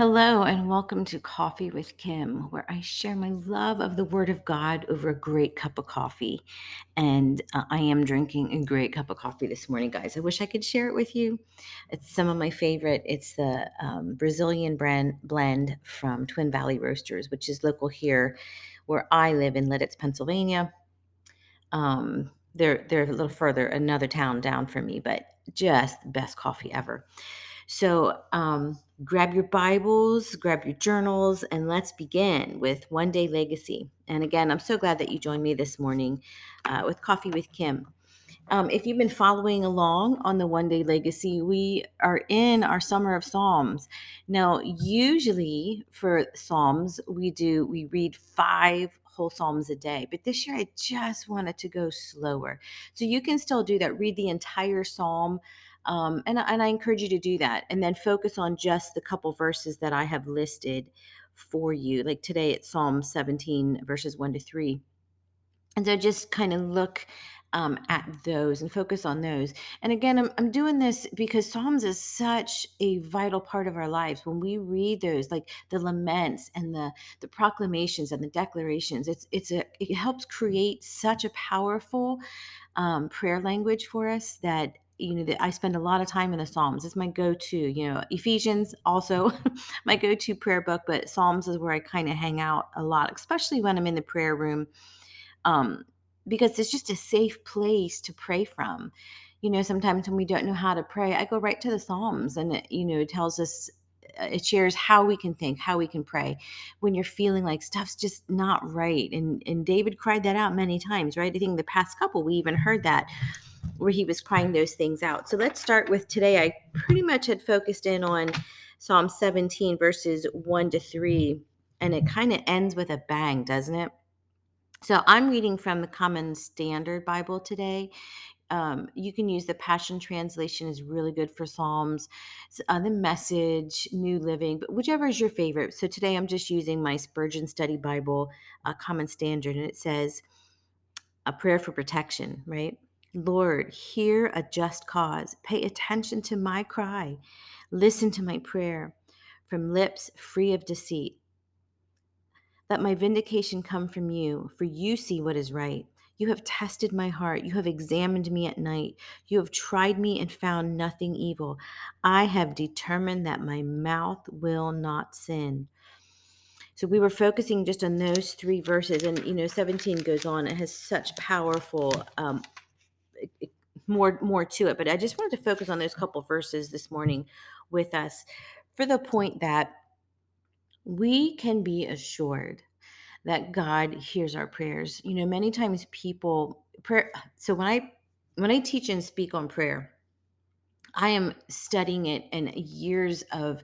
Hello, and welcome to Coffee with Kim, where I share my love of the Word of God over a great cup of coffee. And uh, I am drinking a great cup of coffee this morning, guys. I wish I could share it with you. It's some of my favorite. It's the um, Brazilian brand blend from Twin Valley Roasters, which is local here where I live in Lititz, Pennsylvania. Um, they're they're a little further, another town down from me, but just the best coffee ever. So um, grab your Bibles, grab your journals, and let's begin with One Day Legacy. And again, I'm so glad that you joined me this morning uh, with Coffee with Kim. Um, if you've been following along on the One Day Legacy, we are in our Summer of Psalms. Now, usually for Psalms, we do we read five whole Psalms a day, but this year I just wanted to go slower. So you can still do that. Read the entire Psalm um, and, and I encourage you to do that and then focus on just the couple verses that I have listed for you. Like today it's Psalm 17, verses 1 to 3. And so just kind of look um, at those and focus on those. And again, I'm, I'm doing this because Psalms is such a vital part of our lives. When we read those, like the laments and the the proclamations and the declarations, it's it's a it helps create such a powerful um, prayer language for us that you know that I spend a lot of time in the Psalms. It's my go-to. You know, Ephesians also my go-to prayer book, but Psalms is where I kind of hang out a lot, especially when I'm in the prayer room, um, because it's just a safe place to pray from. You know, sometimes when we don't know how to pray, I go right to the Psalms, and it, you know, it tells us it shares how we can think, how we can pray when you're feeling like stuff's just not right. And and David cried that out many times, right? I think the past couple we even heard that where he was crying those things out. So let's start with today. I pretty much had focused in on Psalm 17, verses 1 to 3, and it kind of ends with a bang, doesn't it? So I'm reading from the Common Standard Bible today. Um, you can use the Passion Translation is really good for Psalms. Uh, the Message, New Living, but whichever is your favorite. So today I'm just using my Spurgeon Study Bible, uh, Common Standard, and it says a prayer for protection, right? Lord, hear a just cause. Pay attention to my cry. Listen to my prayer from lips free of deceit. Let my vindication come from you, for you see what is right. You have tested my heart. You have examined me at night. You have tried me and found nothing evil. I have determined that my mouth will not sin. So we were focusing just on those three verses, and you know, 17 goes on. It has such powerful um, more more to it but i just wanted to focus on those couple verses this morning with us for the point that we can be assured that god hears our prayers you know many times people prayer so when i when i teach and speak on prayer i am studying it and years of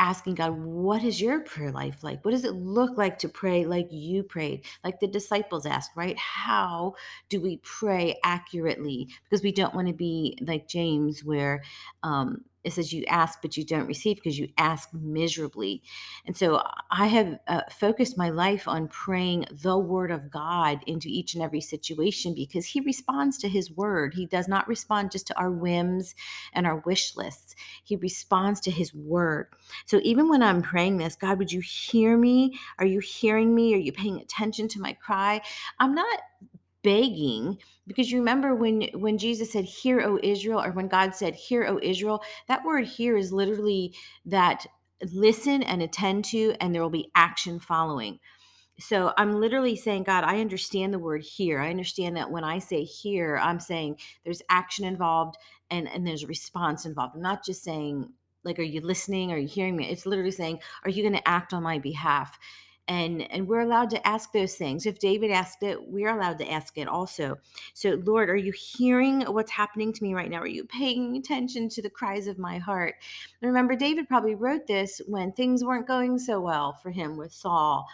asking God, what is your prayer life like? What does it look like to pray like you prayed? Like the disciples asked, right? How do we pray accurately? Because we don't want to be like James, where um, it says you ask but you don't receive because you ask miserably. And so i have uh, focused my life on praying the word of god into each and every situation because he responds to his word. He does not respond just to our whims and our wish lists. He responds to his word. So even when i'm praying this god would you hear me? Are you hearing me? Are you paying attention to my cry? I'm not begging because you remember when when Jesus said hear O Israel or when God said hear O Israel that word here is literally that listen and attend to and there will be action following. So I'm literally saying God I understand the word hear. I understand that when I say hear I'm saying there's action involved and and there's a response involved. I'm not just saying like are you listening? Are you hearing me? It's literally saying are you going to act on my behalf and and we're allowed to ask those things. If david asked it we're allowed to ask it also. So lord are you hearing what's happening to me right now? Are you paying attention to the cries of my heart? And remember david probably wrote this when things weren't going so well for him with saul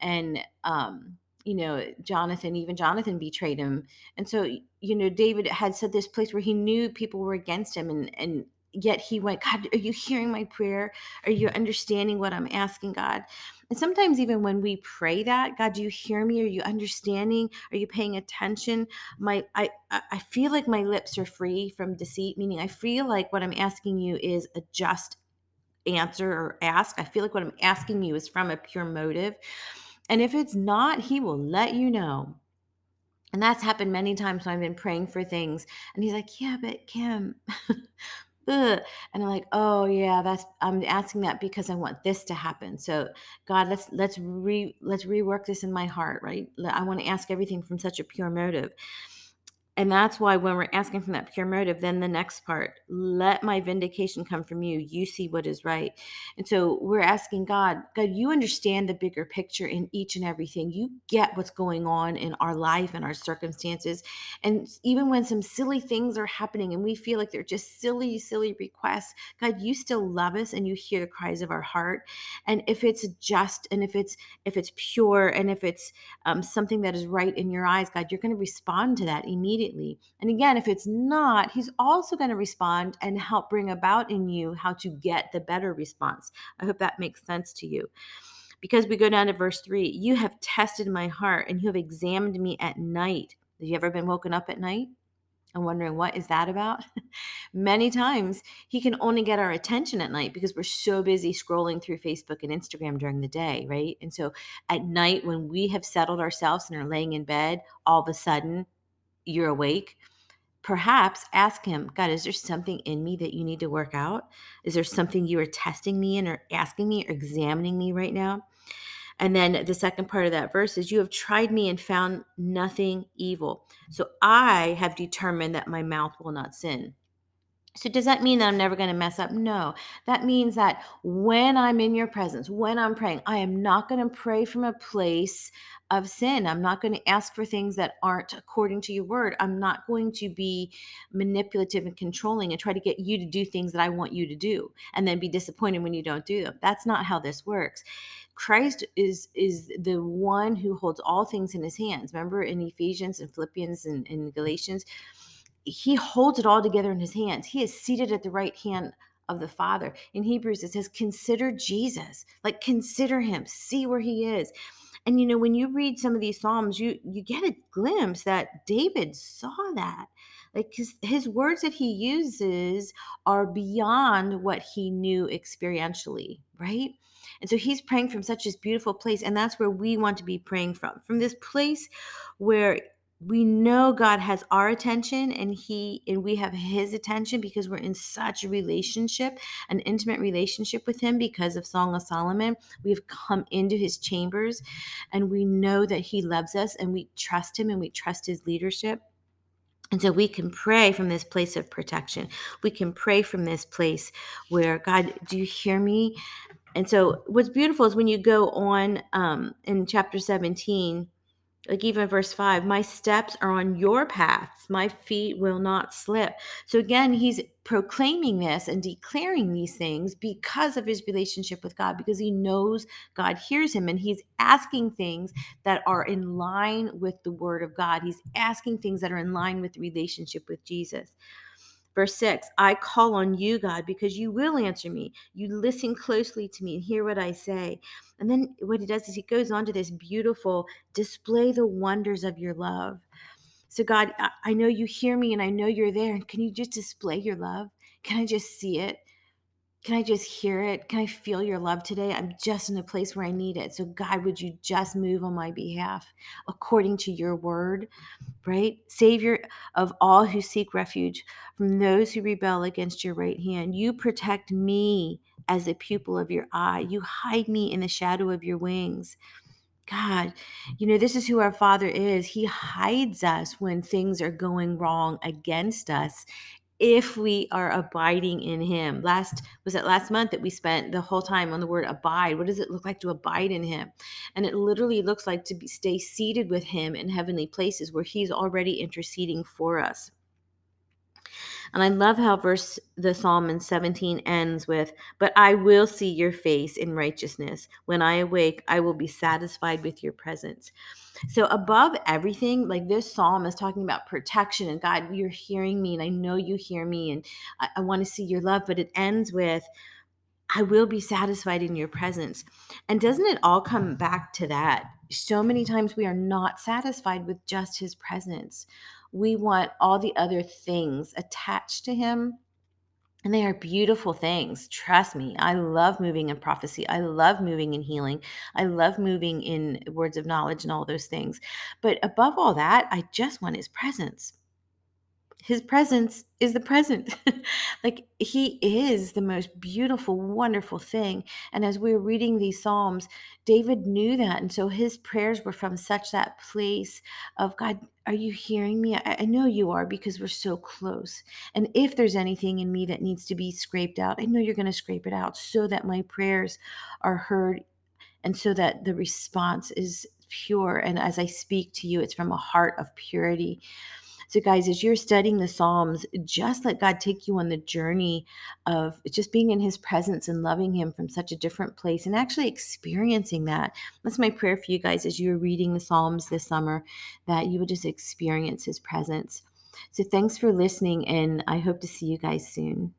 and um you know jonathan even jonathan betrayed him. And so you know david had said this place where he knew people were against him and and yet he went god are you hearing my prayer are you understanding what i'm asking god and sometimes, even when we pray that, God, do you hear me? Are you understanding? Are you paying attention? My, I, I feel like my lips are free from deceit, meaning I feel like what I'm asking you is a just answer or ask. I feel like what I'm asking you is from a pure motive. And if it's not, He will let you know. And that's happened many times when I've been praying for things. And He's like, Yeah, but Kim, Ugh. And I'm like, oh yeah, that's I'm asking that because I want this to happen. So God, let's let's re let's rework this in my heart, right? I want to ask everything from such a pure motive. And that's why when we're asking from that pure motive, then the next part, let my vindication come from you. You see what is right. And so we're asking God, God, you understand the bigger picture in each and everything. You get what's going on in our life and our circumstances. And even when some silly things are happening and we feel like they're just silly, silly requests, God, you still love us and you hear the cries of our heart. And if it's just and if it's if it's pure and if it's um, something that is right in your eyes, God, you're going to respond to that immediately immediately. And again, if it's not, he's also going to respond and help bring about in you how to get the better response. I hope that makes sense to you. Because we go down to verse three, you have tested my heart and you have examined me at night. Have you ever been woken up at night? and wondering what is that about many times he can only get our attention at night because we're so busy scrolling through facebook and instagram during the day right and so at night when we have settled ourselves and are laying in bed all of a sudden you're awake, perhaps ask him, God, is there something in me that you need to work out? Is there something you are testing me in or asking me or examining me right now? And then the second part of that verse is, You have tried me and found nothing evil. So I have determined that my mouth will not sin. So, does that mean that I'm never going to mess up? No. That means that when I'm in your presence, when I'm praying, I am not going to pray from a place of sin. I'm not going to ask for things that aren't according to your word. I'm not going to be manipulative and controlling and try to get you to do things that I want you to do and then be disappointed when you don't do them. That's not how this works. Christ is is the one who holds all things in his hands. Remember in Ephesians and Philippians and, and Galatians, he holds it all together in his hands. He is seated at the right hand of the Father. In Hebrews, it says, consider Jesus. Like consider him, see where he is. And you know, when you read some of these Psalms, you you get a glimpse that David saw that. Like his, his words that he uses are beyond what he knew experientially, right? And so he's praying from such this beautiful place. And that's where we want to be praying from. From this place where we know God has our attention and he and we have his attention because we're in such a relationship, an intimate relationship with him because of Song of Solomon. We've come into his chambers and we know that he loves us and we trust him and we trust his leadership. And so we can pray from this place of protection. We can pray from this place where, God, do you hear me? And so what's beautiful is when you go on um, in chapter 17, like even verse 5 my steps are on your paths. My feet will not slip. So again he's proclaiming this and declaring these things because of his relationship with god because he knows god hears him and he's asking things that are in line with the word of god. He's asking things that are in line with the relationship with jesus Verse 6 I call on you, God, because you will answer me. You listen closely to me and hear what I say. And then what he does is he goes on to this beautiful display the wonders of your love. So, God, I know you hear me and I know you're there. Can you just display your love? Can I just see it? Can I just hear it? Can I feel your love today? I'm just in a place where I need it. So, God, would you just move on my behalf according to your word, right? Savior of all who seek refuge from those who rebel against your right hand. You protect me as a pupil of your eye. You hide me in the shadow of your wings. God, you know, this is who our Father is. He hides us when things are going wrong against us if we are abiding in him last was it last month that we spent the whole time on the word abide what does it look like to abide in him and it literally looks like to be, stay seated with him in heavenly places where he's already interceding for us and I love how verse the Psalm in 17 ends with, But I will see your face in righteousness. When I awake, I will be satisfied with your presence. So, above everything, like this psalm is talking about protection and God, you're hearing me, and I know you hear me, and I, I want to see your love. But it ends with, I will be satisfied in your presence. And doesn't it all come back to that? So many times we are not satisfied with just his presence we want all the other things attached to him And they are beautiful things. Trust me. I love moving in prophecy. I love moving in healing. I love moving in words of knowledge and all those things. But above all that, I just want his presence his presence is the present. like he is the most beautiful, wonderful thing. And as we were reading these Psalms, David knew that. And so his prayers were from such that place of God, are you hearing me? I, I know you are because we're so close. And if there's anything in me that needs to be scraped out, I know you're going to scrape it out so that my prayers are heard and so that the response is pure. And as I speak to you, it's from a heart of purity. So, guys, as you're studying the Psalms, just let God take you on the journey of just being in His presence and loving Him from such a different place and actually experiencing that. That's my prayer for you guys as you're reading the Psalms this summer, that you would just experience His presence. So, thanks for listening, and I hope to see you guys soon.